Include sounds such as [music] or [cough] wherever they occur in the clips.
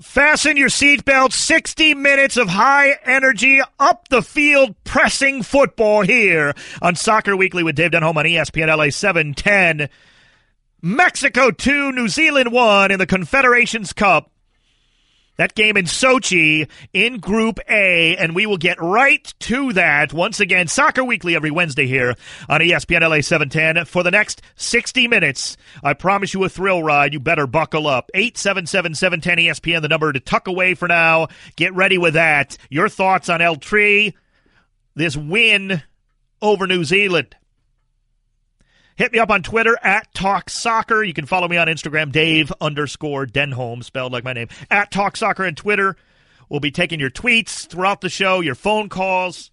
Fasten your seatbelts. 60 minutes of high energy, up the field, pressing football here on Soccer Weekly with Dave Denholm on ESPN LA 710. Mexico 2, New Zealand 1 in the Confederations Cup. That game in Sochi in Group A, and we will get right to that once again. Soccer Weekly every Wednesday here on ESPN LA 710 for the next 60 minutes. I promise you a thrill ride. You better buckle up. 877 710 ESPN, the number to tuck away for now. Get ready with that. Your thoughts on El Tri, this win over New Zealand. Hit me up on Twitter at Talk Soccer. You can follow me on Instagram, Dave underscore Denholm, spelled like my name, at Talk Soccer and Twitter. We'll be taking your tweets throughout the show, your phone calls,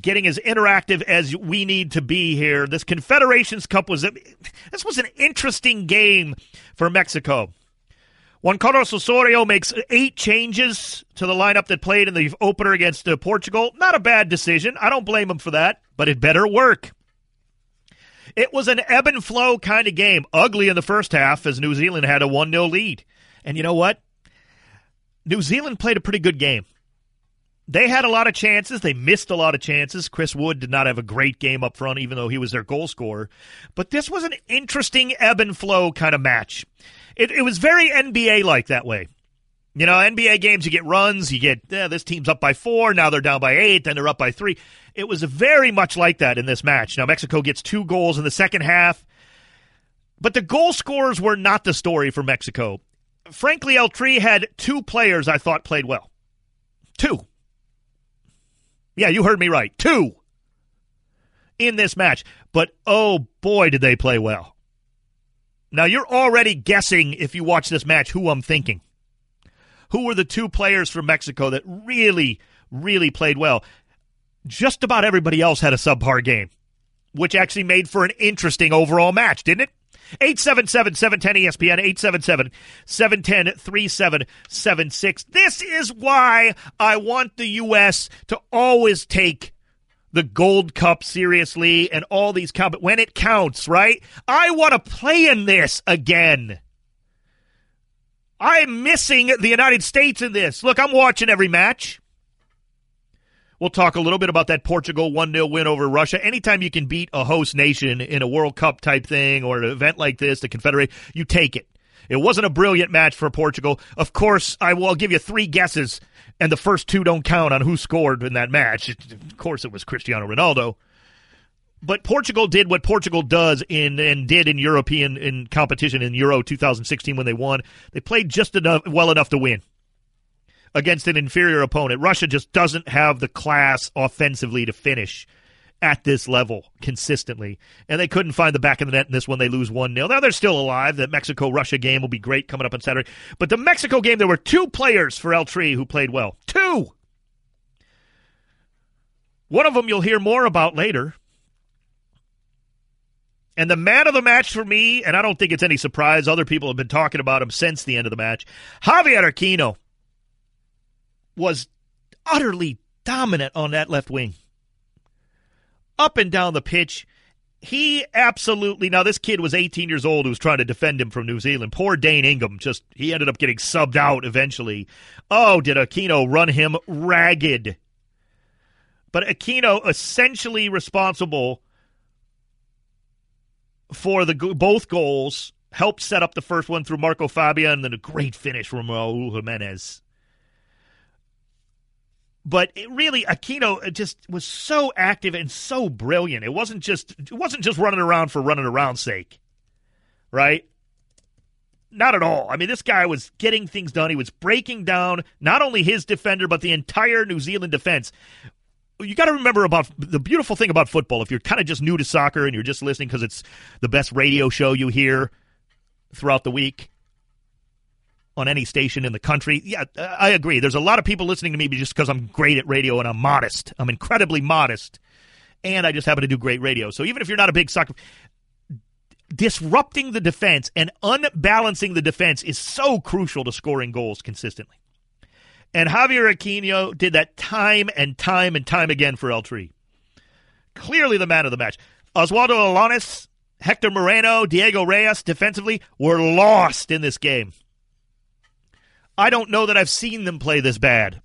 getting as interactive as we need to be here. This Confederations Cup was this was an interesting game for Mexico. Juan Carlos Osorio makes eight changes to the lineup that played in the opener against uh, Portugal. Not a bad decision. I don't blame him for that, but it better work. It was an ebb and flow kind of game. Ugly in the first half as New Zealand had a 1 0 lead. And you know what? New Zealand played a pretty good game. They had a lot of chances. They missed a lot of chances. Chris Wood did not have a great game up front, even though he was their goal scorer. But this was an interesting ebb and flow kind of match. It, it was very NBA like that way. You know, NBA games, you get runs, you get, this team's up by four, now they're down by eight, then they're up by three. It was very much like that in this match. Now, Mexico gets two goals in the second half, but the goal scorers were not the story for Mexico. Frankly, El Tri had two players I thought played well. Two. Yeah, you heard me right. Two in this match. But oh boy, did they play well. Now, you're already guessing if you watch this match who I'm thinking. Who were the two players from Mexico that really, really played well? just about everybody else had a subpar game, which actually made for an interesting overall match, didn't it? 877 710 ESPN, 877 710 3776. This is why I want the U.S. to always take the Gold Cup seriously and all these comp when it counts, right? I want to play in this again. I'm missing the United States in this. Look, I'm watching every match. We'll talk a little bit about that Portugal 1 0 win over Russia. Anytime you can beat a host nation in a World Cup type thing or an event like this, the Confederate, you take it. It wasn't a brilliant match for Portugal. Of course, I will give you three guesses, and the first two don't count on who scored in that match. Of course, it was Cristiano Ronaldo. But Portugal did what Portugal does in and did in European in competition in Euro 2016 when they won. They played just enough well enough to win against an inferior opponent. Russia just doesn't have the class offensively to finish at this level consistently. And they couldn't find the back of the net in this one. They lose 1 0. Now they're still alive. The Mexico Russia game will be great coming up on Saturday. But the Mexico game, there were two players for El Tri who played well. Two! One of them you'll hear more about later. And the man of the match for me, and I don't think it's any surprise, other people have been talking about him since the end of the match, Javier Aquino was utterly dominant on that left wing. Up and down the pitch. He absolutely now this kid was 18 years old who was trying to defend him from New Zealand. Poor Dane Ingham just he ended up getting subbed out eventually. Oh, did Aquino run him ragged. But Aquino essentially responsible for the both goals, helped set up the first one through Marco Fabian and then a great finish from Raul Jimenez but really Aquino just was so active and so brilliant. It wasn't just it wasn't just running around for running around sake. Right? Not at all. I mean, this guy was getting things done. He was breaking down not only his defender but the entire New Zealand defense. You got to remember about the beautiful thing about football. If you're kind of just new to soccer and you're just listening because it's the best radio show you hear throughout the week, on any station in the country. Yeah, I agree. There's a lot of people listening to me just because I'm great at radio and I'm modest. I'm incredibly modest. And I just happen to do great radio. So even if you're not a big soccer disrupting the defense and unbalancing the defense is so crucial to scoring goals consistently. And Javier Aquino did that time and time and time again for El Tri. Clearly the man of the match. Oswaldo Alanís, Hector Moreno, Diego Reyes defensively were lost in this game. I don't know that I've seen them play this bad.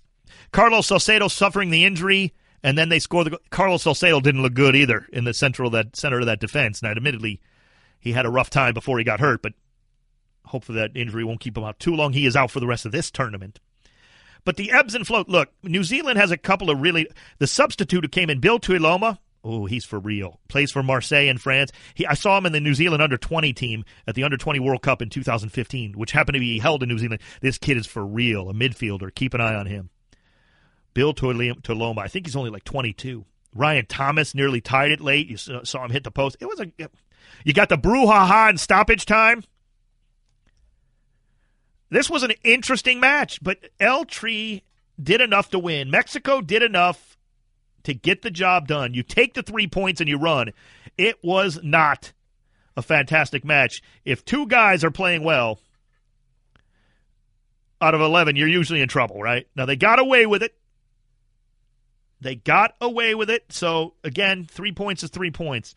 Carlos Salcedo suffering the injury, and then they score the. Carlos Salcedo didn't look good either in the central that center of that defense. Now, admittedly, he had a rough time before he got hurt, but hopefully that injury won't keep him out too long. He is out for the rest of this tournament. But the ebbs and flow. Look, New Zealand has a couple of really. The substitute who came in, Bill Tuiloma. Oh, he's for real. Plays for Marseille in France. He, I saw him in the New Zealand under 20 team at the under 20 World Cup in 2015, which happened to be held in New Zealand. This kid is for real, a midfielder. Keep an eye on him. Bill Tuiloma. I think he's only like 22. Ryan Thomas nearly tied it late. You saw him hit the post. It was a. You got the brouhaha in stoppage time. This was an interesting match, but El Tri did enough to win. Mexico did enough to get the job done. You take the three points and you run. It was not a fantastic match. If two guys are playing well out of 11, you're usually in trouble, right? Now, they got away with it. They got away with it. So, again, three points is three points.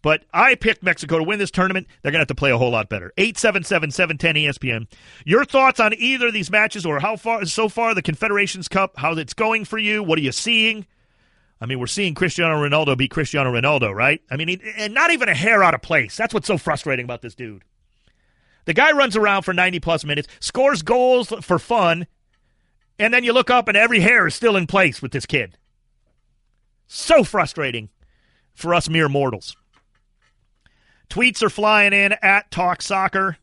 But I picked Mexico to win this tournament. They're going to have to play a whole lot better. 877 710 ESPN. Your thoughts on either of these matches or how far, so far, the Confederations Cup, how it's going for you? What are you seeing? I mean, we're seeing Cristiano Ronaldo beat Cristiano Ronaldo, right? I mean, and not even a hair out of place. That's what's so frustrating about this dude. The guy runs around for 90 plus minutes, scores goals for fun, and then you look up and every hair is still in place with this kid. So frustrating for us mere mortals. Tweets are flying in at Talk Soccer.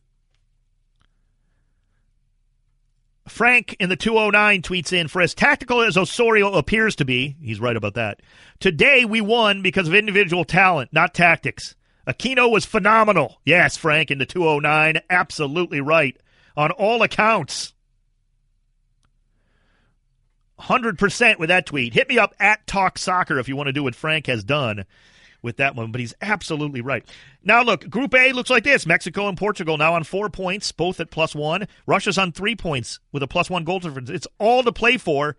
Frank in the 209 tweets in For as tactical as Osorio appears to be, he's right about that. Today we won because of individual talent, not tactics. Aquino was phenomenal. Yes, Frank in the 209, absolutely right. On all accounts. 100% with that tweet. Hit me up at Talk Soccer if you want to do what Frank has done with that one, but he's absolutely right. Now, look, Group A looks like this Mexico and Portugal now on four points, both at plus one. Russia's on three points with a plus one goal difference. It's all to play for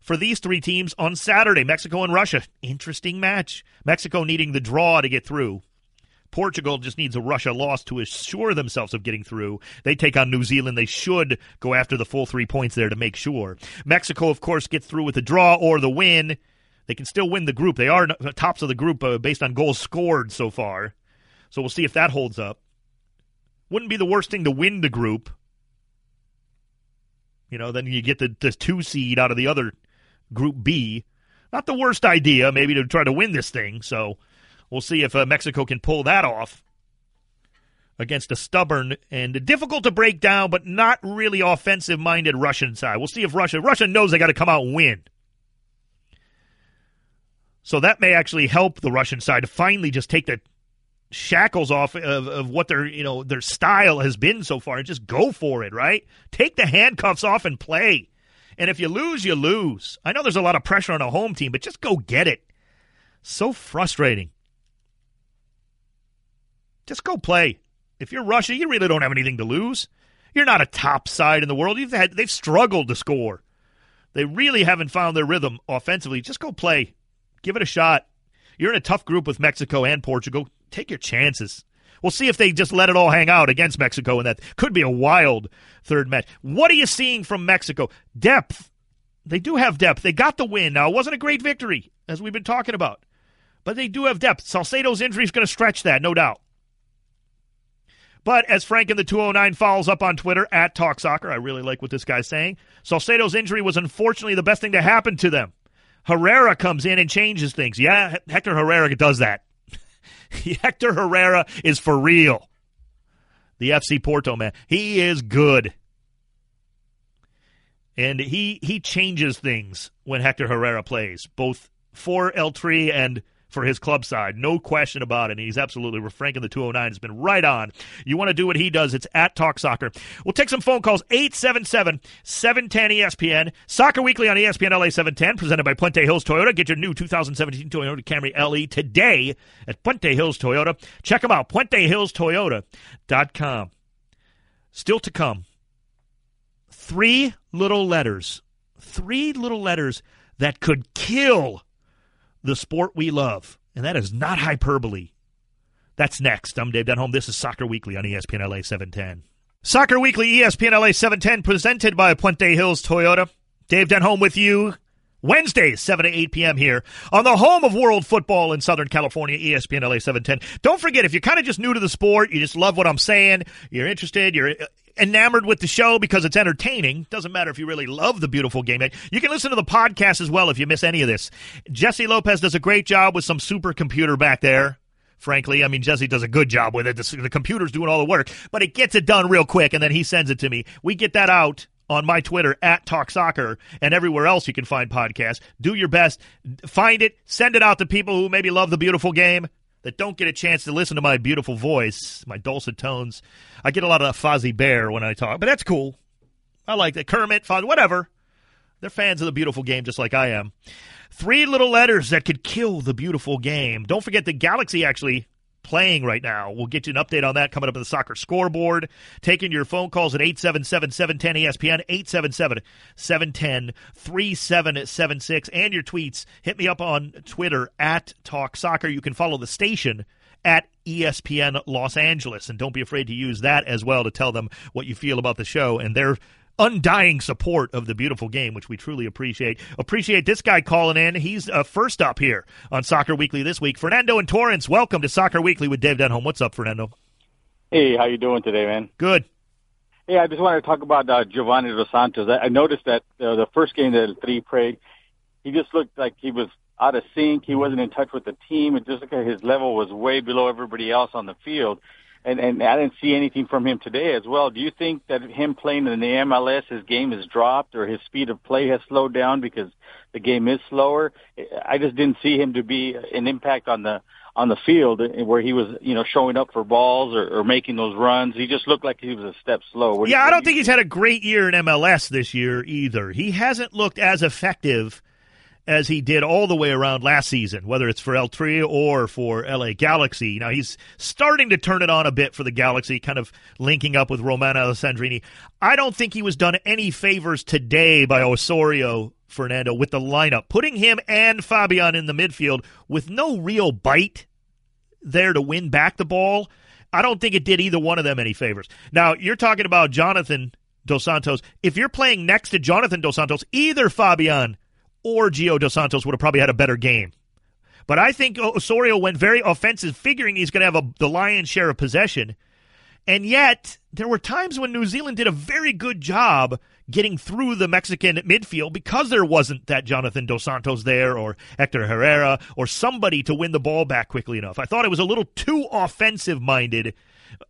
for these three teams on Saturday Mexico and Russia. Interesting match. Mexico needing the draw to get through. Portugal just needs a Russia loss to assure themselves of getting through. They take on New Zealand. They should go after the full three points there to make sure. Mexico, of course, gets through with the draw or the win. They can still win the group. They are tops of the group uh, based on goals scored so far. So we'll see if that holds up. Wouldn't be the worst thing to win the group. You know, then you get the, the two seed out of the other group B. Not the worst idea, maybe to try to win this thing. So we'll see if uh, Mexico can pull that off against a stubborn and difficult to break down, but not really offensive minded Russian side. We'll see if Russia Russia knows they got to come out and win. So that may actually help the Russian side to finally just take the shackles off of, of what their you know their style has been so far and just go for it, right? Take the handcuffs off and play. And if you lose, you lose. I know there's a lot of pressure on a home team, but just go get it. So frustrating. Just go play. If you're Russia, you really don't have anything to lose. You're not a top side in the world. You've had they've struggled to score. They really haven't found their rhythm offensively. Just go play. Give it a shot. You're in a tough group with Mexico and Portugal. Take your chances. We'll see if they just let it all hang out against Mexico, and that could be a wild third match. What are you seeing from Mexico? Depth. They do have depth. They got the win. Now, it wasn't a great victory, as we've been talking about, but they do have depth. Salcedo's injury is going to stretch that, no doubt. But as Frank in the 209 follows up on Twitter at Talk Soccer, I really like what this guy's saying. Salcedo's injury was unfortunately the best thing to happen to them. Herrera comes in and changes things. Yeah, Hector Herrera does that. [laughs] Hector Herrera is for real. The FC Porto man. He is good. And he he changes things when Hector Herrera plays, both for El Tri and for his club side. No question about it. And he's absolutely, Frank in the 209 has been right on. You want to do what he does, it's at Talk Soccer. We'll take some phone calls, 877 710 ESPN. Soccer Weekly on ESPN LA 710, presented by Puente Hills Toyota. Get your new 2017 Toyota Camry LE today at Puente Hills Toyota. Check them out, PuenteHillsToyota.com. Still to come, three little letters. Three little letters that could kill the sport we love. And that is not hyperbole. That's next. I'm Dave Denholm. This is Soccer Weekly on ESPN LA 710. Soccer Weekly ESPN LA 710 presented by Puente Hills Toyota. Dave Denholm with you Wednesdays, 7 to 8 p.m. here on the home of world football in Southern California, ESPN LA 710. Don't forget, if you're kind of just new to the sport, you just love what I'm saying, you're interested, you're enamored with the show because it's entertaining. Doesn't matter if you really love the beautiful game. You can listen to the podcast as well if you miss any of this. Jesse Lopez does a great job with some supercomputer back there frankly. I mean, Jesse does a good job with it. The, the, computer's doing all the work, but it gets it done real quick, and then he sends it to me. We get that out on my Twitter at Talk Soccer and everywhere else you can find podcasts. Do your best, find it, send it out to people who maybe love the beautiful game that don't get a chance to listen to my beautiful voice, my dulcet tones. I get a lot of Fozzie Bear when I talk, but that's cool. I like that. Kermit, Fozzie, whatever. They're fans of the beautiful game just like I am. Three little letters that could kill the beautiful game. Don't forget the Galaxy actually playing right now. We'll get you an update on that coming up in the soccer scoreboard. Taking your phone calls at 877 710 ESPN, 877 710 3776, and your tweets. Hit me up on Twitter at Talk Soccer. You can follow the station at ESPN Los Angeles. And don't be afraid to use that as well to tell them what you feel about the show and their undying support of the beautiful game, which we truly appreciate. Appreciate this guy calling in. He's uh, first up here on Soccer Weekly this week. Fernando and Torrance, welcome to Soccer Weekly with Dave Denholm. What's up, Fernando? Hey, how you doing today, man? Good. Hey, I just wanted to talk about uh, Giovanni Dos Santos. I, I noticed that uh, the first game that Tri played, he just looked like he was out of sync. He wasn't in touch with the team. It just looked like his level was way below everybody else on the field and and I didn't see anything from him today as well. Do you think that him playing in the MLS, his game has dropped, or his speed of play has slowed down because the game is slower? I just didn't see him to be an impact on the on the field where he was, you know, showing up for balls or, or making those runs. He just looked like he was a step slow. What yeah, I don't think he's had a great year in MLS this year either. He hasn't looked as effective as he did all the way around last season, whether it's for El Tri or for LA Galaxy. Now he's starting to turn it on a bit for the Galaxy, kind of linking up with Romain Alessandrini. I don't think he was done any favors today by Osorio Fernando with the lineup, putting him and Fabian in the midfield with no real bite there to win back the ball. I don't think it did either one of them any favors. Now, you're talking about Jonathan Dos Santos. If you're playing next to Jonathan Dos Santos, either Fabian or Gio Dos Santos would have probably had a better game. But I think Osorio went very offensive, figuring he's going to have a, the lion's share of possession. And yet, there were times when New Zealand did a very good job getting through the Mexican midfield because there wasn't that Jonathan Dos Santos there or Hector Herrera or somebody to win the ball back quickly enough. I thought it was a little too offensive minded,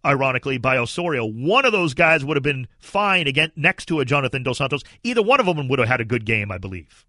ironically, by Osorio. One of those guys would have been fine again next to a Jonathan Dos Santos. Either one of them would have had a good game, I believe.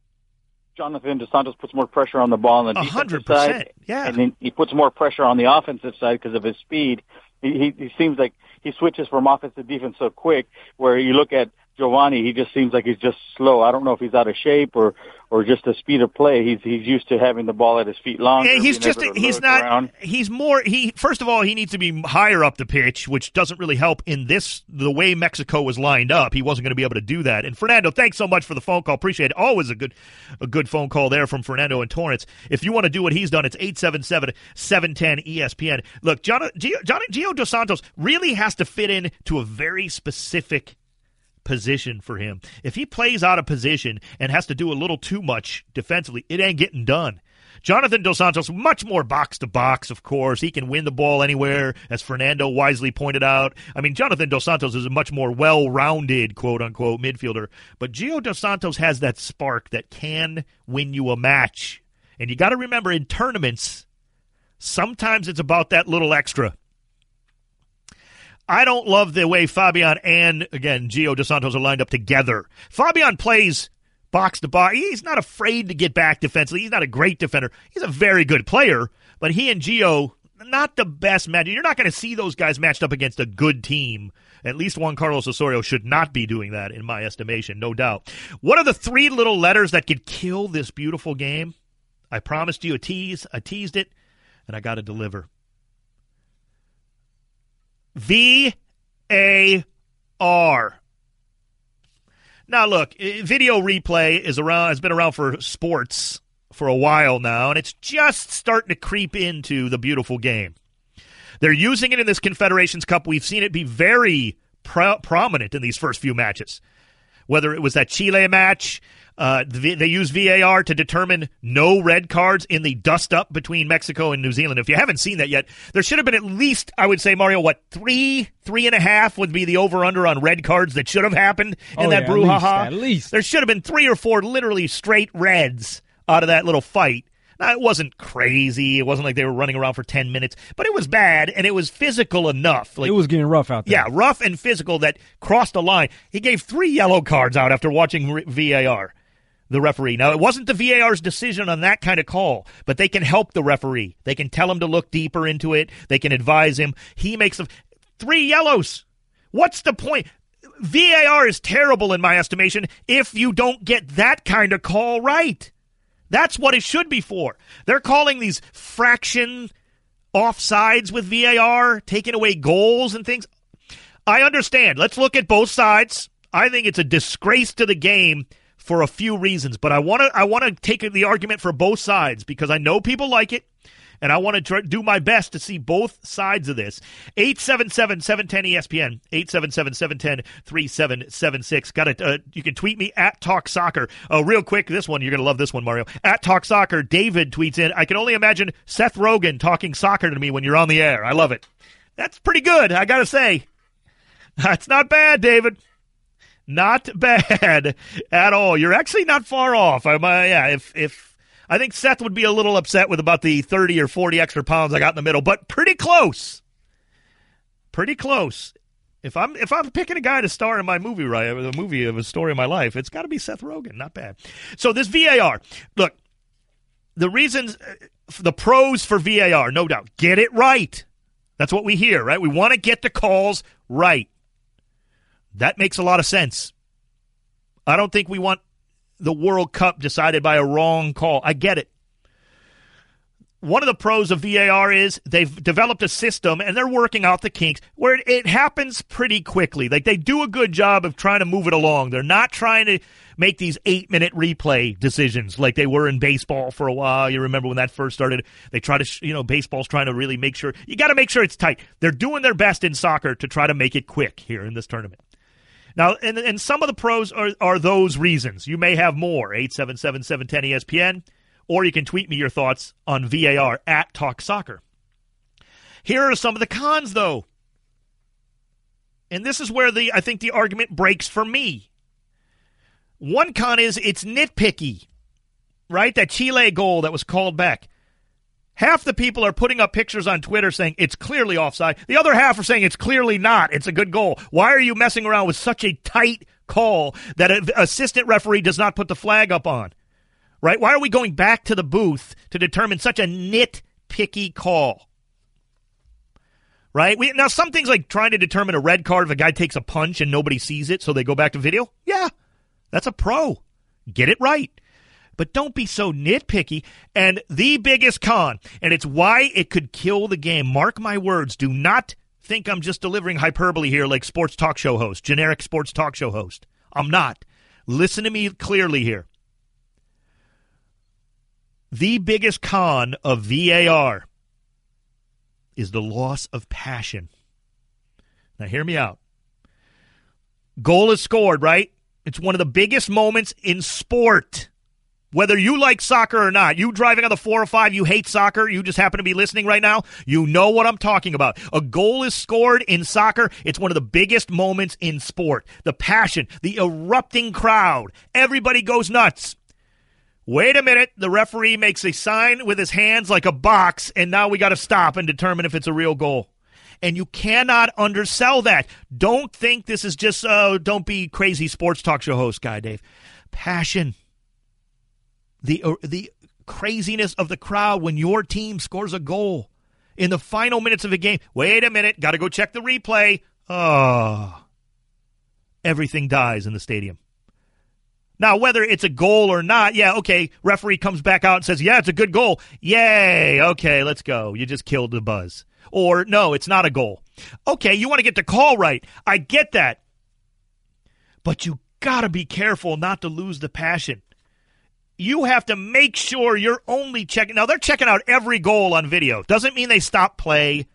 Jonathan Dos Santos puts more pressure on the ball on the defensive 100%, side. Yeah. And then he puts more pressure on the offensive side because of his speed. He, he, he seems like he switches from offense to defense so quick where you look at Giovanni, he just seems like he's just slow. I don't know if he's out of shape or or just the speed of play. He's he's used to having the ball at his feet longer. Yeah, he's just he's not. Around. He's more. He first of all he needs to be higher up the pitch, which doesn't really help in this the way Mexico was lined up. He wasn't going to be able to do that. And Fernando, thanks so much for the phone call. Appreciate it. Always a good a good phone call there from Fernando and Torrance. If you want to do what he's done, it's 877-710 ESPN. Look, John, Gio, John, Gio Dos Santos really has to fit in to a very specific position for him. If he plays out of position and has to do a little too much defensively, it ain't getting done. Jonathan Dos Santos, much more box to box, of course. He can win the ball anywhere, as Fernando wisely pointed out. I mean, Jonathan Dos Santos is a much more well rounded, quote unquote, midfielder. But Gio Dos Santos has that spark that can win you a match. And you got to remember in tournaments, sometimes it's about that little extra. I don't love the way Fabian and, again, Gio Dos Santos are lined up together. Fabian plays box to box. He's not afraid to get back defensively. He's not a great defender. He's a very good player, but he and Gio, not the best match. You're not going to see those guys matched up against a good team. At least Juan Carlos Osorio should not be doing that, in my estimation, no doubt. What are the three little letters that could kill this beautiful game? I promised you a tease. I teased it, and I got to deliver. V A R. Now, look, video replay is around. Has been around for sports for a while now, and it's just starting to creep into the beautiful game. They're using it in this Confederations Cup. We've seen it be very pro- prominent in these first few matches. Whether it was that Chile match, uh, they use VAR to determine no red cards in the dust up between Mexico and New Zealand. If you haven't seen that yet, there should have been at least, I would say, Mario, what, three, three and a half would be the over under on red cards that should have happened in oh, that yeah, brouhaha. At least, at least. There should have been three or four literally straight reds out of that little fight. Now, it wasn't crazy. It wasn't like they were running around for 10 minutes, but it was bad and it was physical enough. Like, it was getting rough out there. Yeah, rough and physical that crossed the line. He gave three yellow cards out after watching VAR, the referee. Now, it wasn't the VAR's decision on that kind of call, but they can help the referee. They can tell him to look deeper into it, they can advise him. He makes the three yellows. What's the point? VAR is terrible in my estimation if you don't get that kind of call right. That's what it should be for. They're calling these fraction offsides with VAR, taking away goals and things. I understand. Let's look at both sides. I think it's a disgrace to the game for a few reasons, but I want to I want to take the argument for both sides because I know people like it and I want to try, do my best to see both sides of this. 877-710 ESPN, 877-710-3776. Got it. Uh, you can tweet me at Talk Soccer. Uh, real quick, this one, you're going to love this one, Mario. At Talk Soccer, David tweets in, I can only imagine Seth Rogen talking soccer to me when you're on the air. I love it. That's pretty good, I got to say. That's not bad, David. Not bad [laughs] at all. You're actually not far off. I'm, uh, yeah, if, if, I think Seth would be a little upset with about the 30 or 40 extra pounds I got in the middle, but pretty close. Pretty close. If I'm if I'm picking a guy to star in my movie, right, a movie of a story of my life, it's got to be Seth Rogen. Not bad. So this VAR, look, the reasons, uh, the pros for VAR, no doubt, get it right. That's what we hear, right? We want to get the calls right. That makes a lot of sense. I don't think we want the World Cup decided by a wrong call. I get it. One of the pros of VAR is they've developed a system and they're working out the kinks where it, it, happens pretty quickly. Like they do a good job of trying to move it along. They're not trying to make these eight minute replay decisions like they were in baseball for a while. You remember when that first started? They try to, you know, baseball's trying to really make sure you got to make sure it's tight. They're doing their best in soccer to try to make it quick here in this tournament. Now, and, and some of the pros are, are those reasons. You may have more. 877 710 ESPN, or you can tweet me your thoughts on VAR at Talk Soccer. Here are some of the cons, though. And this is where the I think the argument breaks for me. One con is it's nitpicky, right? That Chile goal that was called back. Half the people are putting up pictures on Twitter saying it's clearly offside. The other half are saying it's clearly not. It's a good goal. Why are you messing around with such a tight call that an assistant referee does not put the flag up on? Right? Why are we going back to the booth to determine such a nitpicky call? Right? We, now, some things like trying to determine a red card if a guy takes a punch and nobody sees it, so they go back to video. Yeah, that's a pro. Get it right but don't be so nitpicky. And the biggest con, and it's why it could kill the game. Mark my words. Do not think I'm just delivering hyperbole here like sports talk show host, generic sports talk show host. I'm not. Listen to me clearly here. The biggest con of VAR is the loss of passion. Now, hear me out. Goal is scored, right? It's one of the biggest moments in sport. Whether you like soccer or not, you driving on the 405, you hate soccer, you just happen to be listening right now, you know what I'm talking about. A goal is scored in soccer. It's one of the biggest moments in sport. The passion, the erupting crowd, everybody goes nuts. Wait a minute, the referee makes a sign with his hands like a box, and now we got to stop and determine if it's a real goal. And you cannot undersell that. Don't think this is just, uh, don't be crazy sports talk show host guy, Dave. Passion the uh, the craziness of the crowd when your team scores a goal in the final minutes of a game. Wait a minute, got to go check the replay. Oh, everything dies in the stadium. Now, whether it's a goal or not, yeah, okay, referee comes back out and says, yeah, it's a good goal. Yay, okay, let's go. You just killed the buzz. Or, no, it's not a goal. Okay, you want to get the call right. I get that. But you got to be careful not to lose the passion you have to make sure you're only checking. Now they're checking out every goal on video. Doesn't mean they stop play.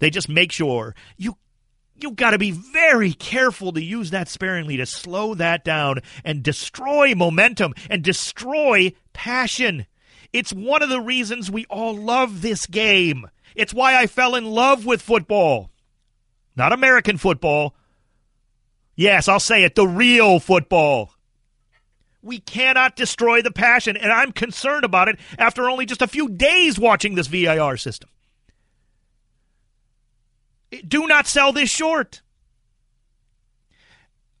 They just make sure you you've got to be very careful to use that sparingly to slow that down and destroy momentum and destroy passion. It's one of the reasons we all love this game. It's why I fell in love with football. Not American football. Yes, I'll say it, the real football. We cannot destroy the passion, and I'm concerned about it after only just a few days watching this VAR system. Do not sell this short.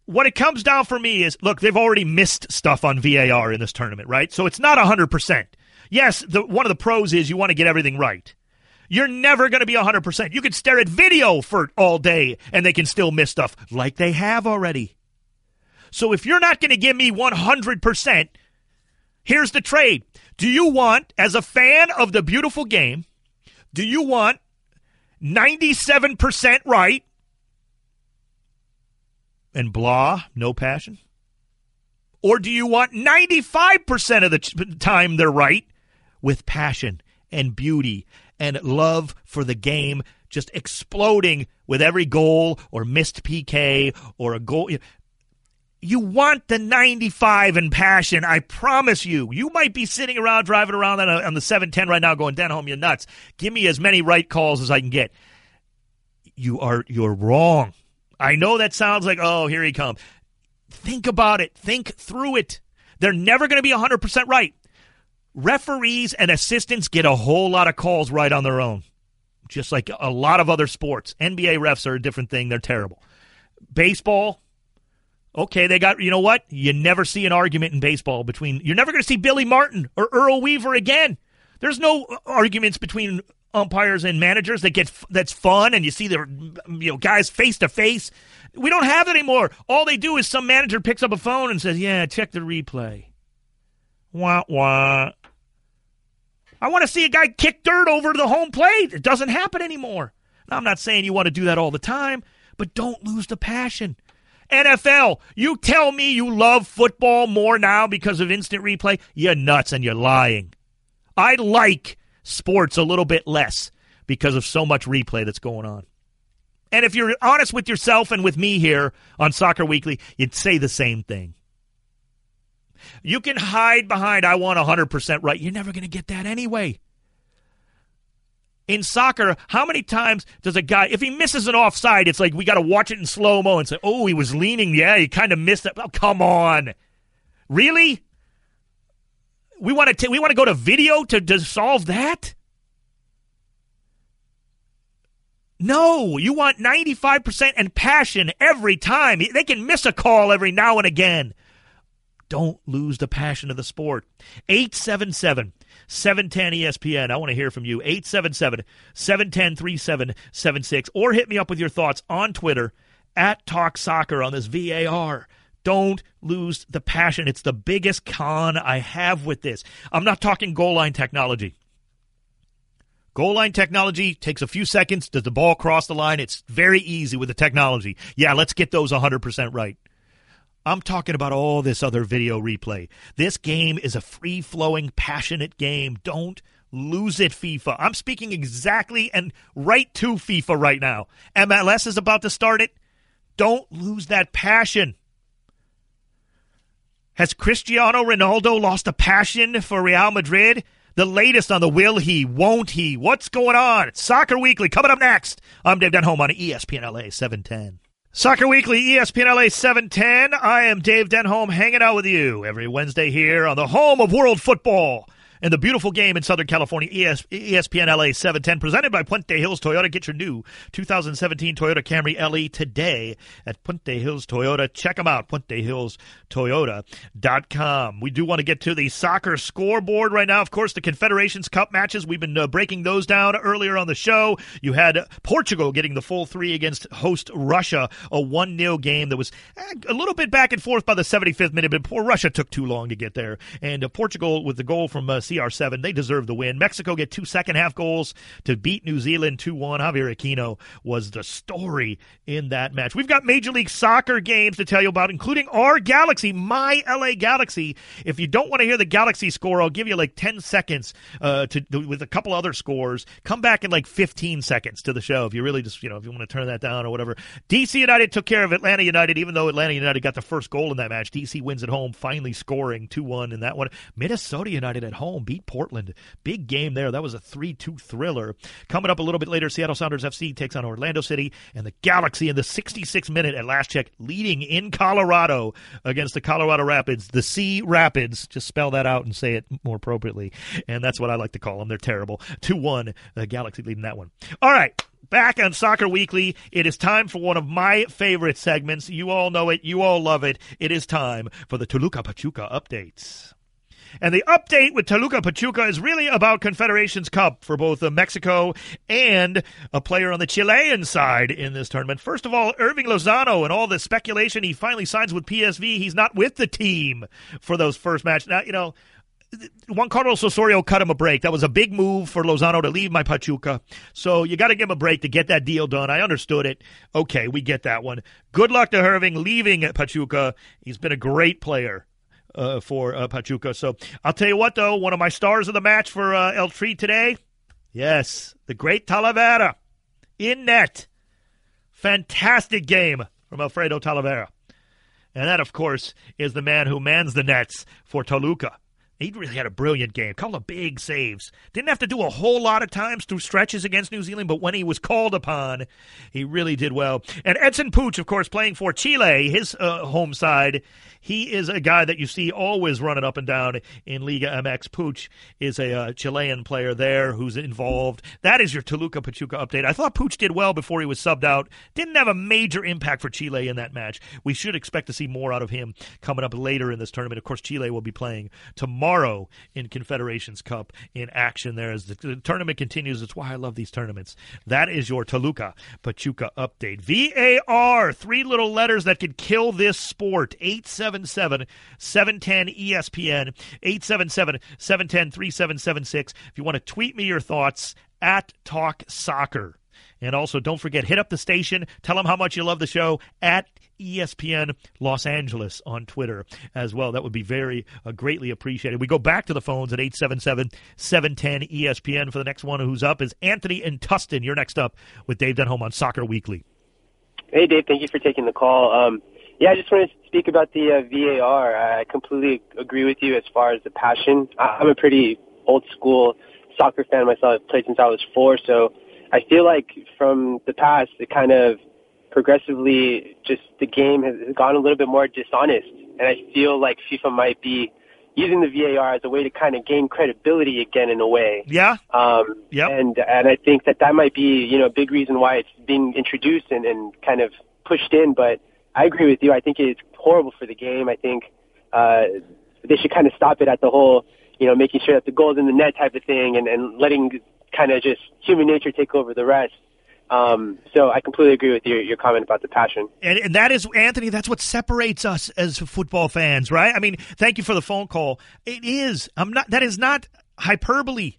What it comes down for me is look, they've already missed stuff on VAR in this tournament, right? So it's not 100%. Yes, the, one of the pros is you want to get everything right. You're never going to be 100%. You can stare at video for all day and they can still miss stuff like they have already. So if you're not going to give me 100%, here's the trade. Do you want, as a fan of the beautiful game, do you want 97% right and blah, no passion? Or do you want 95% of the time they're right with passion and beauty and love for the game just exploding with every goal or missed PK or a goal? You want the 95 and passion. I promise you. You might be sitting around, driving around on, a, on the 710 right now going, Denholm, you're nuts. Give me as many right calls as I can get. You are, you're wrong. I know that sounds like, oh, here he comes. Think about it. Think through it. They're never going to be 100% right. Referees and assistants get a whole lot of calls right on their own, just like a lot of other sports. NBA refs are a different thing. They're terrible. Baseball, Okay, they got, you know what? You never see an argument in baseball between, you're never going to see Billy Martin or Earl Weaver again. There's no uh, arguments between umpires and managers that get that's fun and you see the mm, you know guys face to face. We don't have that anymore. All they do is some manager picks up a phone and says, "Yeah, check the replay." Wah wah. I want to see a guy kick dirt over to the home plate. It doesn't happen anymore. Now, I'm not saying you want to do that all the time, but don't lose the passion. NFL, you tell me you love football more now because of instant replay? You're nuts and you're lying. I like sports a little bit less because of so much replay that's going on. And if you're honest with yourself and with me here on Soccer Weekly, you'd say the same thing. You can hide behind, I want 100% right. You're never going to get that anyway in soccer, how many times does a guy, if he misses an offside, it's like we got to watch it in slow mo and say, oh, he was leaning. Yeah, he kind of missed it. Oh, come on. Really? We want to we want to go to video to, to solve that? No, you want 95% and passion every time. They can miss a call every now and again. Don't lose the passion of the sport. 877 710 ESPN. I want to hear from you. 877 710 3776. Or hit me up with your thoughts on Twitter at Talk Soccer on this VAR. Don't lose the passion. It's the biggest con I have with this. I'm not talking goal line technology. Goal line technology takes a few seconds. Does the ball cross the line? It's very easy with the technology. Yeah, let's get those 100% right. I'm talking about all this other video replay. This game is a free flowing, passionate game. Don't lose it, FIFA. I'm speaking exactly and right to FIFA right now. MLS is about to start it. Don't lose that passion. Has Cristiano Ronaldo lost a passion for Real Madrid? The latest on the will he, won't he? What's going on? It's Soccer Weekly coming up next. I'm Dave Denholm on ESPN LA 710. Soccer Weekly, ESPN LA 710. I am Dave Denholm hanging out with you every Wednesday here on the home of world football and the beautiful game in Southern California, ES, ESPN LA 710, presented by Puente Hills Toyota. Get your new 2017 Toyota Camry LE today at Puente Hills Toyota. Check them out, puentehillstoyota.com. We do want to get to the soccer scoreboard right now. Of course, the Confederations Cup matches, we've been uh, breaking those down earlier on the show. You had Portugal getting the full three against host Russia, a 1 0 game that was eh, a little bit back and forth by the 75th minute, but poor Russia took too long to get there. And uh, Portugal with the goal from uh, CR7. They deserve the win. Mexico get two second half goals to beat New Zealand 2 1. Javier Aquino was the story in that match. We've got Major League Soccer games to tell you about, including our Galaxy, my LA Galaxy. If you don't want to hear the Galaxy score, I'll give you like 10 seconds uh, to with a couple other scores. Come back in like 15 seconds to the show if you really just, you know, if you want to turn that down or whatever. DC United took care of Atlanta United, even though Atlanta United got the first goal in that match. DC wins at home, finally scoring 2 1 in that one. Minnesota United at home beat Portland. Big game there. That was a 3 2 thriller. Coming up a little bit later, Seattle Sounders FC takes on Orlando City, and the Galaxy in the 66 minute at last check, leading in Colorado against the Colorado Rapids, the Sea Rapids. Just spell that out and say it more appropriately. And that's what I like to call them. They're terrible. 2 1, the Galaxy leading that one. All right. Back on Soccer Weekly, it is time for one of my favorite segments. You all know it. You all love it. It is time for the Toluca Pachuca updates. And the update with Toluca Pachuca is really about Confederations Cup for both uh, Mexico and a player on the Chilean side in this tournament. First of all, Irving Lozano and all the speculation he finally signs with PSV. He's not with the team for those first match. Now, you know, Juan Carlos Osorio cut him a break. That was a big move for Lozano to leave my Pachuca. So you got to give him a break to get that deal done. I understood it. Okay, we get that one. Good luck to Irving leaving Pachuca. He's been a great player. Uh, for uh, Pachuca. So I'll tell you what, though, one of my stars of the match for uh, El Tri today, yes, the great Talavera in net. Fantastic game from Alfredo Talavera. And that, of course, is the man who mans the nets for Toluca. He really had a brilliant game. A couple of big saves. Didn't have to do a whole lot of times through stretches against New Zealand, but when he was called upon, he really did well. And Edson Puch, of course, playing for Chile, his uh, home side. He is a guy that you see always running up and down in Liga MX. Puch is a uh, Chilean player there who's involved. That is your Toluca Pachuca update. I thought Puch did well before he was subbed out. Didn't have a major impact for Chile in that match. We should expect to see more out of him coming up later in this tournament. Of course, Chile will be playing tomorrow tomorrow in Confederations Cup in action there as the, the tournament continues. It's why I love these tournaments. That is your Toluca Pachuca update. VAR, three little letters that could kill this sport. 877 710 ESPN, 877 710 3776. If you want to tweet me your thoughts, at Talk Soccer. And also, don't forget, hit up the station. Tell them how much you love the show at ESPN Los Angeles on Twitter as well. That would be very uh, greatly appreciated. We go back to the phones at 877 710 ESPN for the next one who's up is Anthony and Tustin. You're next up with Dave Denholm on Soccer Weekly. Hey, Dave. Thank you for taking the call. Um, yeah, I just wanted to speak about the uh, VAR. I completely agree with you as far as the passion. I'm a pretty old school soccer fan myself. I've played since I was four, so I feel like from the past, it kind of progressively just the game has gone a little bit more dishonest. And I feel like FIFA might be using the VAR as a way to kind of gain credibility again in a way. Yeah. Um, yep. And and I think that that might be you know a big reason why it's being introduced and, and kind of pushed in. But I agree with you. I think it's horrible for the game. I think uh, they should kind of stop it at the whole you know making sure that the goal's in the net type of thing and, and letting kind of just human nature take over the rest. Um, so I completely agree with your, your comment about the passion. And, and, that is, Anthony, that's what separates us as football fans, right? I mean, thank you for the phone call. It is. I'm not, that is not hyperbole.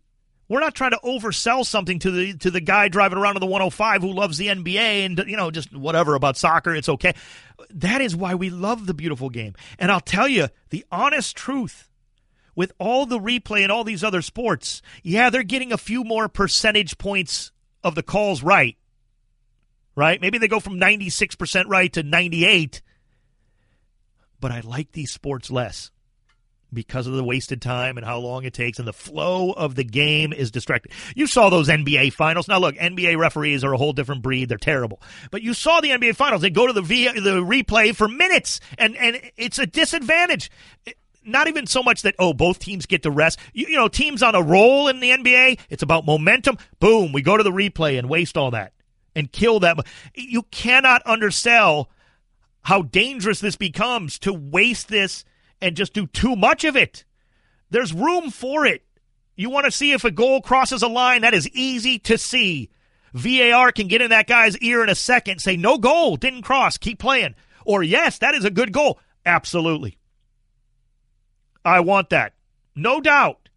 We're not trying to oversell something to the to the guy driving around in the 105 who loves the NBA and you know just whatever about soccer. It's okay. That is why we love the beautiful game. And I'll tell you the honest truth with all the replay and all these other sports, yeah, they're getting a few more percentage points of the calls right. Right? Maybe they go from 96% right to 98. But I like these sports less because of the wasted time and how long it takes and the flow of the game is distracting. You saw those NBA finals. Now look, NBA referees are a whole different breed. They're terrible. But you saw the NBA finals. They go to the v- the replay for minutes and and it's a disadvantage not even so much that oh both teams get to rest. You, you, know, teams on a roll in the NBA. It's about momentum. Boom, we go to the replay and waste all that and kill that. You cannot undersell how dangerous this becomes to waste this and just do too much of it. There's room for it. You want to see if a goal crosses a line that is easy to see. VAR can get in that guy's ear in a second, say no goal, didn't cross, keep playing. Or yes, that is a good goal. Absolutely. I want that. No doubt.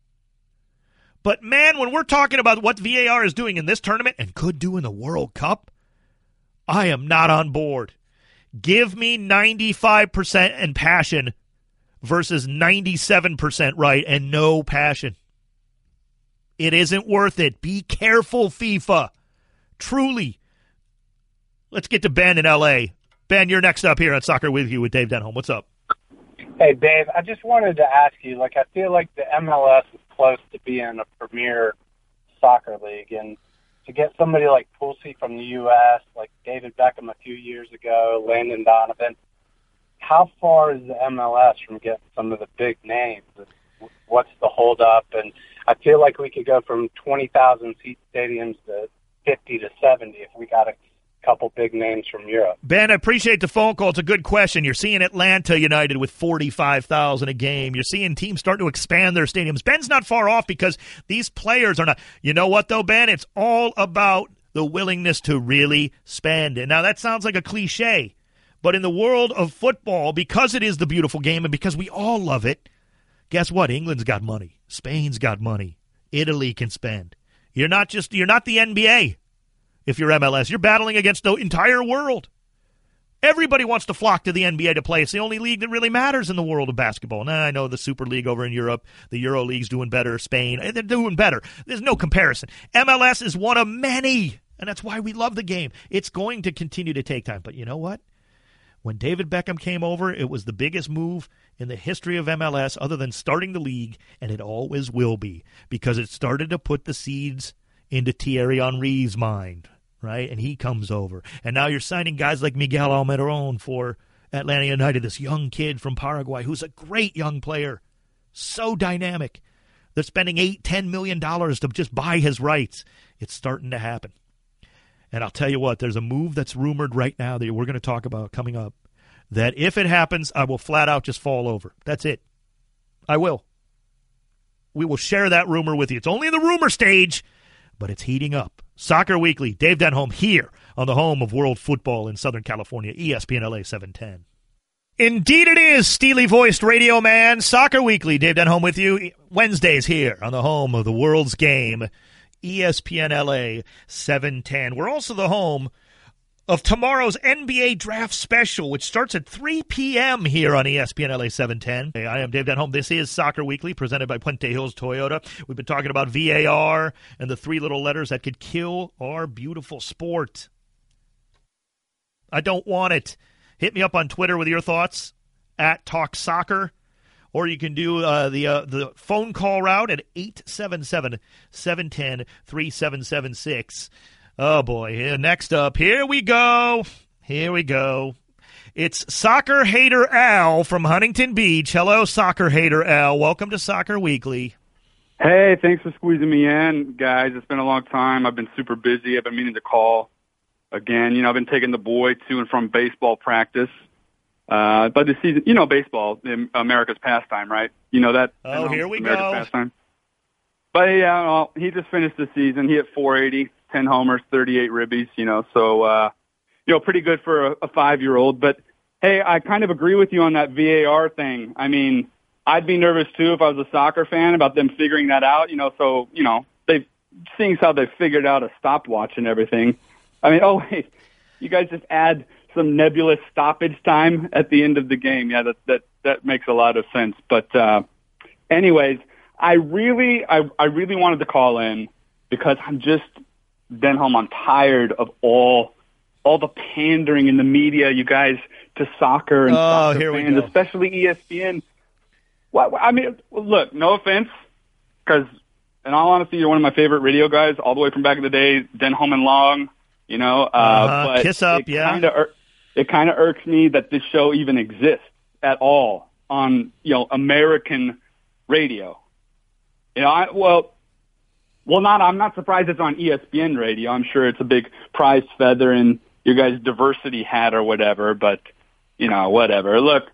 But man, when we're talking about what VAR is doing in this tournament and could do in the World Cup, I am not on board. Give me 95% and passion versus 97% right and no passion. It isn't worth it. Be careful, FIFA. Truly. Let's get to Ben in LA. Ben, you're next up here on Soccer with You with Dave Denholm. What's up? Hey, Dave. I just wanted to ask you. Like, I feel like the MLS is close to being a premier soccer league, and to get somebody like Pulisic from the U.S., like David Beckham a few years ago, Landon Donovan, how far is the MLS from getting some of the big names? What's the holdup? And I feel like we could go from 20,000 seat stadiums to 50 to 70 if we got a couple big names from Europe. Ben, I appreciate the phone call. It's a good question. You're seeing Atlanta United with 45,000 a game. You're seeing teams starting to expand their stadiums. Ben's not far off because these players are not. You know what, though, Ben? It's all about the willingness to really spend. And now that sounds like a cliche, but in the world of football, because it is the beautiful game and because we all love it, guess what? England's got money. Spain's got money. Italy can spend. You're not just you're not the NBA if you're MLS. You're battling against the entire world. Everybody wants to flock to the NBA to play. It's the only league that really matters in the world of basketball. Now, I know the Super League over in Europe, the Euro League's doing better, Spain, eh, they're doing better. There's no comparison. MLS is one of many, and that's why we love the game. It's going to continue to take time. But you know what? When David Beckham came over, it was the biggest move in the history of MLS other than starting the league, and it always will be because it started to put the seeds into Thierry Henry's mind right? And he comes over. And now you're signing guys like Miguel Almiron for Atlanta United, this young kid from Paraguay who's a great young player, so dynamic. They're spending eight, ten million dollars to just buy his rights. It's starting to happen. And I'll tell you what, there's a move that's rumored right now that we're going to talk about coming up. That if it happens, I will flat out just fall over. That's it. I will. We will share that rumor with you. It's only in the rumor stage, but it's heating up. Soccer Weekly, Dave Denholm here on the home of world football in Southern California, ESPN LA 710. Indeed, it is Steely voiced radio man, Soccer Weekly. Dave Denholm with you Wednesdays here on the home of the world's game, ESPN LA 710. We're also the home of tomorrow's NBA draft special, which starts at 3 p.m. here on ESPN LA 710. Hey, I am Dave Denholm. This is Soccer Weekly, presented by Puente Hills Toyota. We've been talking about VAR and the three little letters that could kill our beautiful sport. I don't want it. Hit me up on Twitter with your thoughts at Talk Soccer, or you can do uh, the uh, the phone call route at 877 710 3776. Oh boy. Next up, here we go. Here we go. It's soccer hater Al from Huntington Beach. Hello, soccer hater Al. Welcome to Soccer Weekly. Hey, thanks for squeezing me in, guys. It's been a long time. I've been super busy. I've been meaning to call again. You know, I've been taking the boy to and from baseball practice. Uh, but the season, you know, baseball, America's pastime, right? You know that. Oh, know, here we go. America's go. Pastime. But yeah, well, he just finished the season. He hit 480. 10 homers, 38 ribbies, you know, so, uh, you know, pretty good for a, a five year old. But hey, I kind of agree with you on that VAR thing. I mean, I'd be nervous too if I was a soccer fan about them figuring that out, you know, so, you know, they seeing how they figured out a stopwatch and everything. I mean, [laughs] oh, wait, you guys just add some nebulous stoppage time at the end of the game. Yeah, that, that, that makes a lot of sense. But, uh, anyways, I really, I, I really wanted to call in because I'm just Denholm, I'm tired of all all the pandering in the media, you guys, to soccer and oh, soccer here fans, especially ESPN. What I mean, look, no offense, because in all honesty, you're one of my favorite radio guys, all the way from back in the day, Denholm and Long. You know, uh, uh-huh. but kiss up, it yeah. Kinda, ir- it kind of irks me that this show even exists at all on you know American radio. You know, I, well, well, not. I'm not surprised it's on ESPN radio. I'm sure it's a big prize feather in your guys' diversity hat or whatever. But you know, whatever. Look,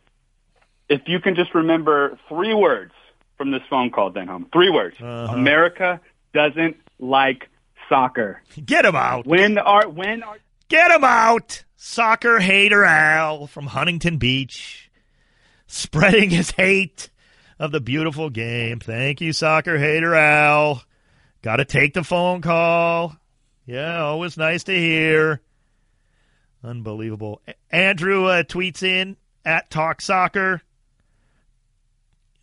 if you can just remember three words from this phone call, Denholm. Three words. Uh-huh. America doesn't like soccer. Get him out. When are when are Get him out. Soccer hater Al from Huntington Beach, spreading his hate of the beautiful game. Thank you, soccer hater Al. Got to take the phone call. Yeah, always nice to hear. Unbelievable. Andrew uh, tweets in at Talk Soccer.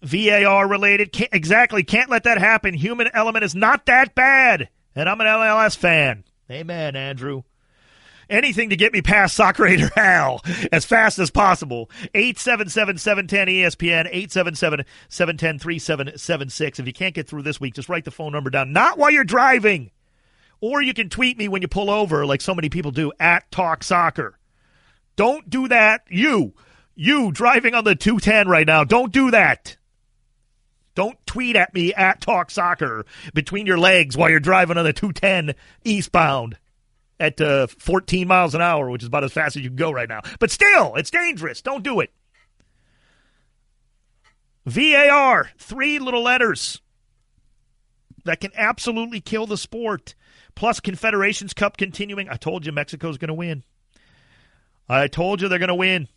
VAR related. Can't, exactly. Can't let that happen. Human element is not that bad. And I'm an MLS fan. Amen, Andrew. Anything to get me past Soccer Hater [laughs] Hal as fast as possible. 877-710-ESPN, 877-710-3776. If you can't get through this week, just write the phone number down. Not while you're driving. Or you can tweet me when you pull over, like so many people do, at Talk Soccer. Don't do that. You, you driving on the 210 right now, don't do that. Don't tweet at me at Talk Soccer between your legs while you're driving on the 210 eastbound at uh, 14 miles an hour, which is about as fast as you can go right now. But still, it's dangerous. Don't do it. VAR, three little letters that can absolutely kill the sport. Plus, Confederations Cup continuing. I told you Mexico's going to win. I told you they're going to win.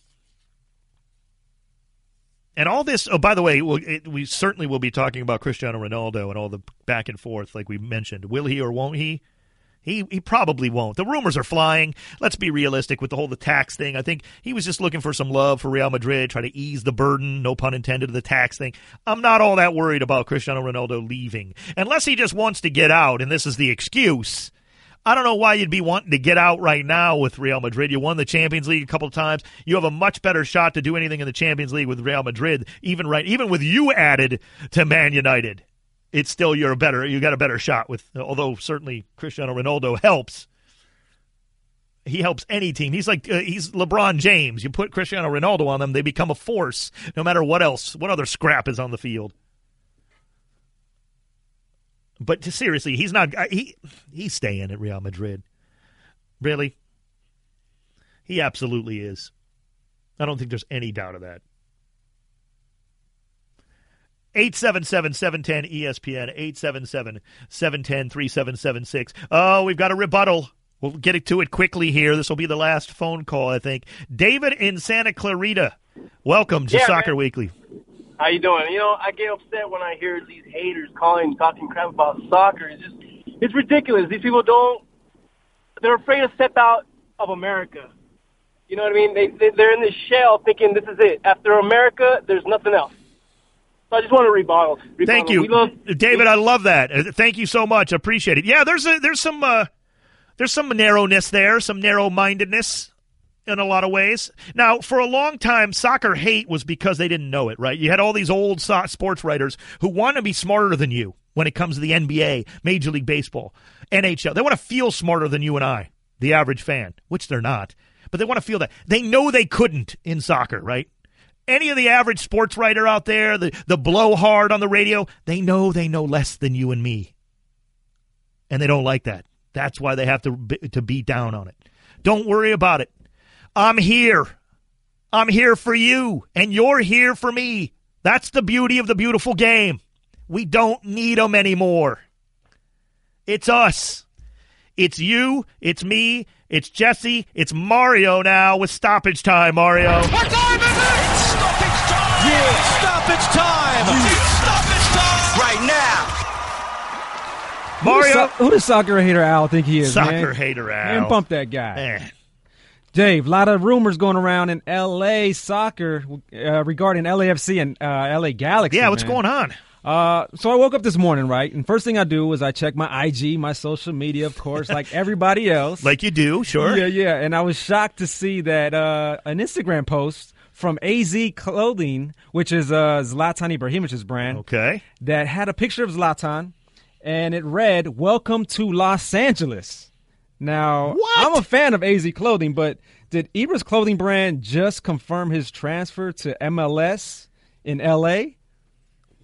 And all this, oh, by the way, we'll, it, we certainly will be talking about Cristiano Ronaldo and all the back and forth, like we mentioned. Will he or won't he? He he probably won't. The rumors are flying. Let's be realistic with the whole the tax thing. I think he was just looking for some love for Real Madrid, try to ease the burden, no pun intended, of the tax thing. I'm not all that worried about Cristiano Ronaldo leaving. Unless he just wants to get out and this is the excuse. I don't know why you'd be wanting to get out right now with Real Madrid. You won the Champions League a couple of times. You have a much better shot to do anything in the Champions League with Real Madrid, even right even with you added to Man United it's still you're a better you got a better shot with although certainly Cristiano Ronaldo helps. He helps any team. He's like uh, he's LeBron James. You put Cristiano Ronaldo on them they become a force no matter what else what other scrap is on the field. But seriously he's not uh, he he's staying at Real Madrid. Really? He absolutely is. I don't think there's any doubt of that 877 710 ESPN, 877 710 3776. Oh, we've got a rebuttal. We'll get to it quickly here. This will be the last phone call, I think. David in Santa Clarita, welcome to yeah, Soccer man. Weekly. How you doing? You know, I get upset when I hear these haters calling, talking crap about soccer. It's just, it's ridiculous. These people don't, they're afraid to step out of America. You know what I mean? They, they they're in this shell thinking this is it. After America, there's nothing else. So I just want to rebuttal. rebuttal. Thank you, love, David. I love that. Uh, Thank you so much. Appreciate it. Yeah, there's a, there's some uh, there's some narrowness there, some narrow mindedness in a lot of ways. Now, for a long time, soccer hate was because they didn't know it. Right? You had all these old so- sports writers who want to be smarter than you when it comes to the NBA, Major League Baseball, NHL. They want to feel smarter than you and I, the average fan, which they're not. But they want to feel that. They know they couldn't in soccer, right? Any of the average sports writer out there, the, the blowhard on the radio, they know they know less than you and me. And they don't like that. That's why they have to, to beat down on it. Don't worry about it. I'm here. I'm here for you, and you're here for me. That's the beauty of the beautiful game. We don't need them anymore. It's us. It's you. It's me. It's Jesse. It's Mario now with stoppage time, Mario. Yeah! Stoppage time! Yeah. It's stoppage time! Right now! Mario. Who does, so- who does soccer hater Al think he is, Soccer man? hater Al. Man, bump that guy. Man. Dave, a lot of rumors going around in L.A. soccer uh, regarding LAFC and uh, LA Galaxy. Yeah, what's man. going on? Uh, so I woke up this morning, right? And first thing I do is I check my IG, my social media, of course, like [laughs] everybody else. Like you do, sure. Yeah, yeah. And I was shocked to see that uh, an Instagram post from AZ Clothing, which is uh, Zlatan Ibrahimovic's brand, Okay. that had a picture of Zlatan, and it read, "Welcome to Los Angeles." Now, What? I'm a fan of AZ Clothing, but did Ibra's clothing brand just confirm his transfer to MLS in LA?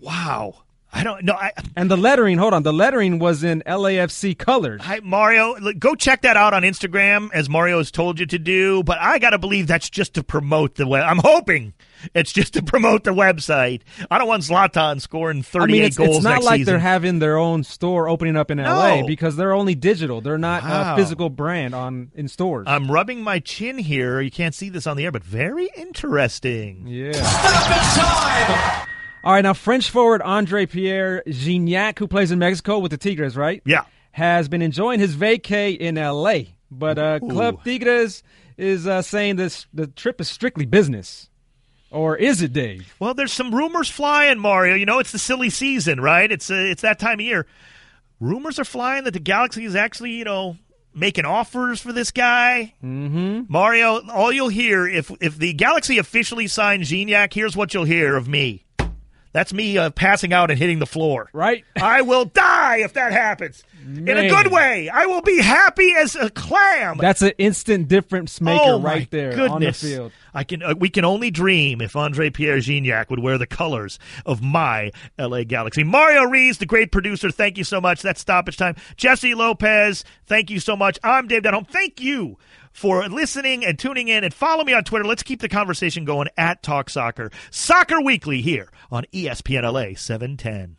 Wow. I don't know. And the lettering, hold on, the lettering was in LAFC colors. I, Mario, look, go check that out on Instagram as Mario has told you to do. But I got to believe that's just to promote the web. I'm hoping it's just to promote the website. I don't want Zlatan scoring 38 I mean, it's, goals it's not next like season. they're having their own store opening up in LA because they're only digital. They're not Wow. a physical brand on in stores. I'm rubbing my chin here. You can't see this on the air, but very interesting. yeah. All right, now French forward Andre Pierre Gignac, who plays in Mexico with the Tigres, right? Yeah. Has been enjoying his vacay in L.A., but uh, Club Tigres is uh, saying this the trip is strictly business. Or is it, Dave? Well, there's some rumors flying, Mario. You know, it's the silly season, right? It's uh, it's that time of year. Rumors are flying that the Galaxy is actually, you know, making offers for this guy. Mm-hmm. Mario, all you'll hear if if the Galaxy officially signs Gignac, here's what you'll hear of me. That's me uh, passing out and hitting the floor. Right. I will die if that happens. In a good way. I will be happy as a clam. That's an instant difference maker oh, right there goodness. on the field. I can. Uh, we can only dream if Andre Pierre Gignac would wear the colors of my LA Galaxy. Mario Rees, the great producer. Thank you so much. That's stoppage time. Jesse Lopez. Thank you so much. I'm Dave Denholm. Thank you for listening and tuning in and follow me on Twitter. Let's keep the conversation going at Talk Soccer. Soccer Weekly here on ESPN LA 710.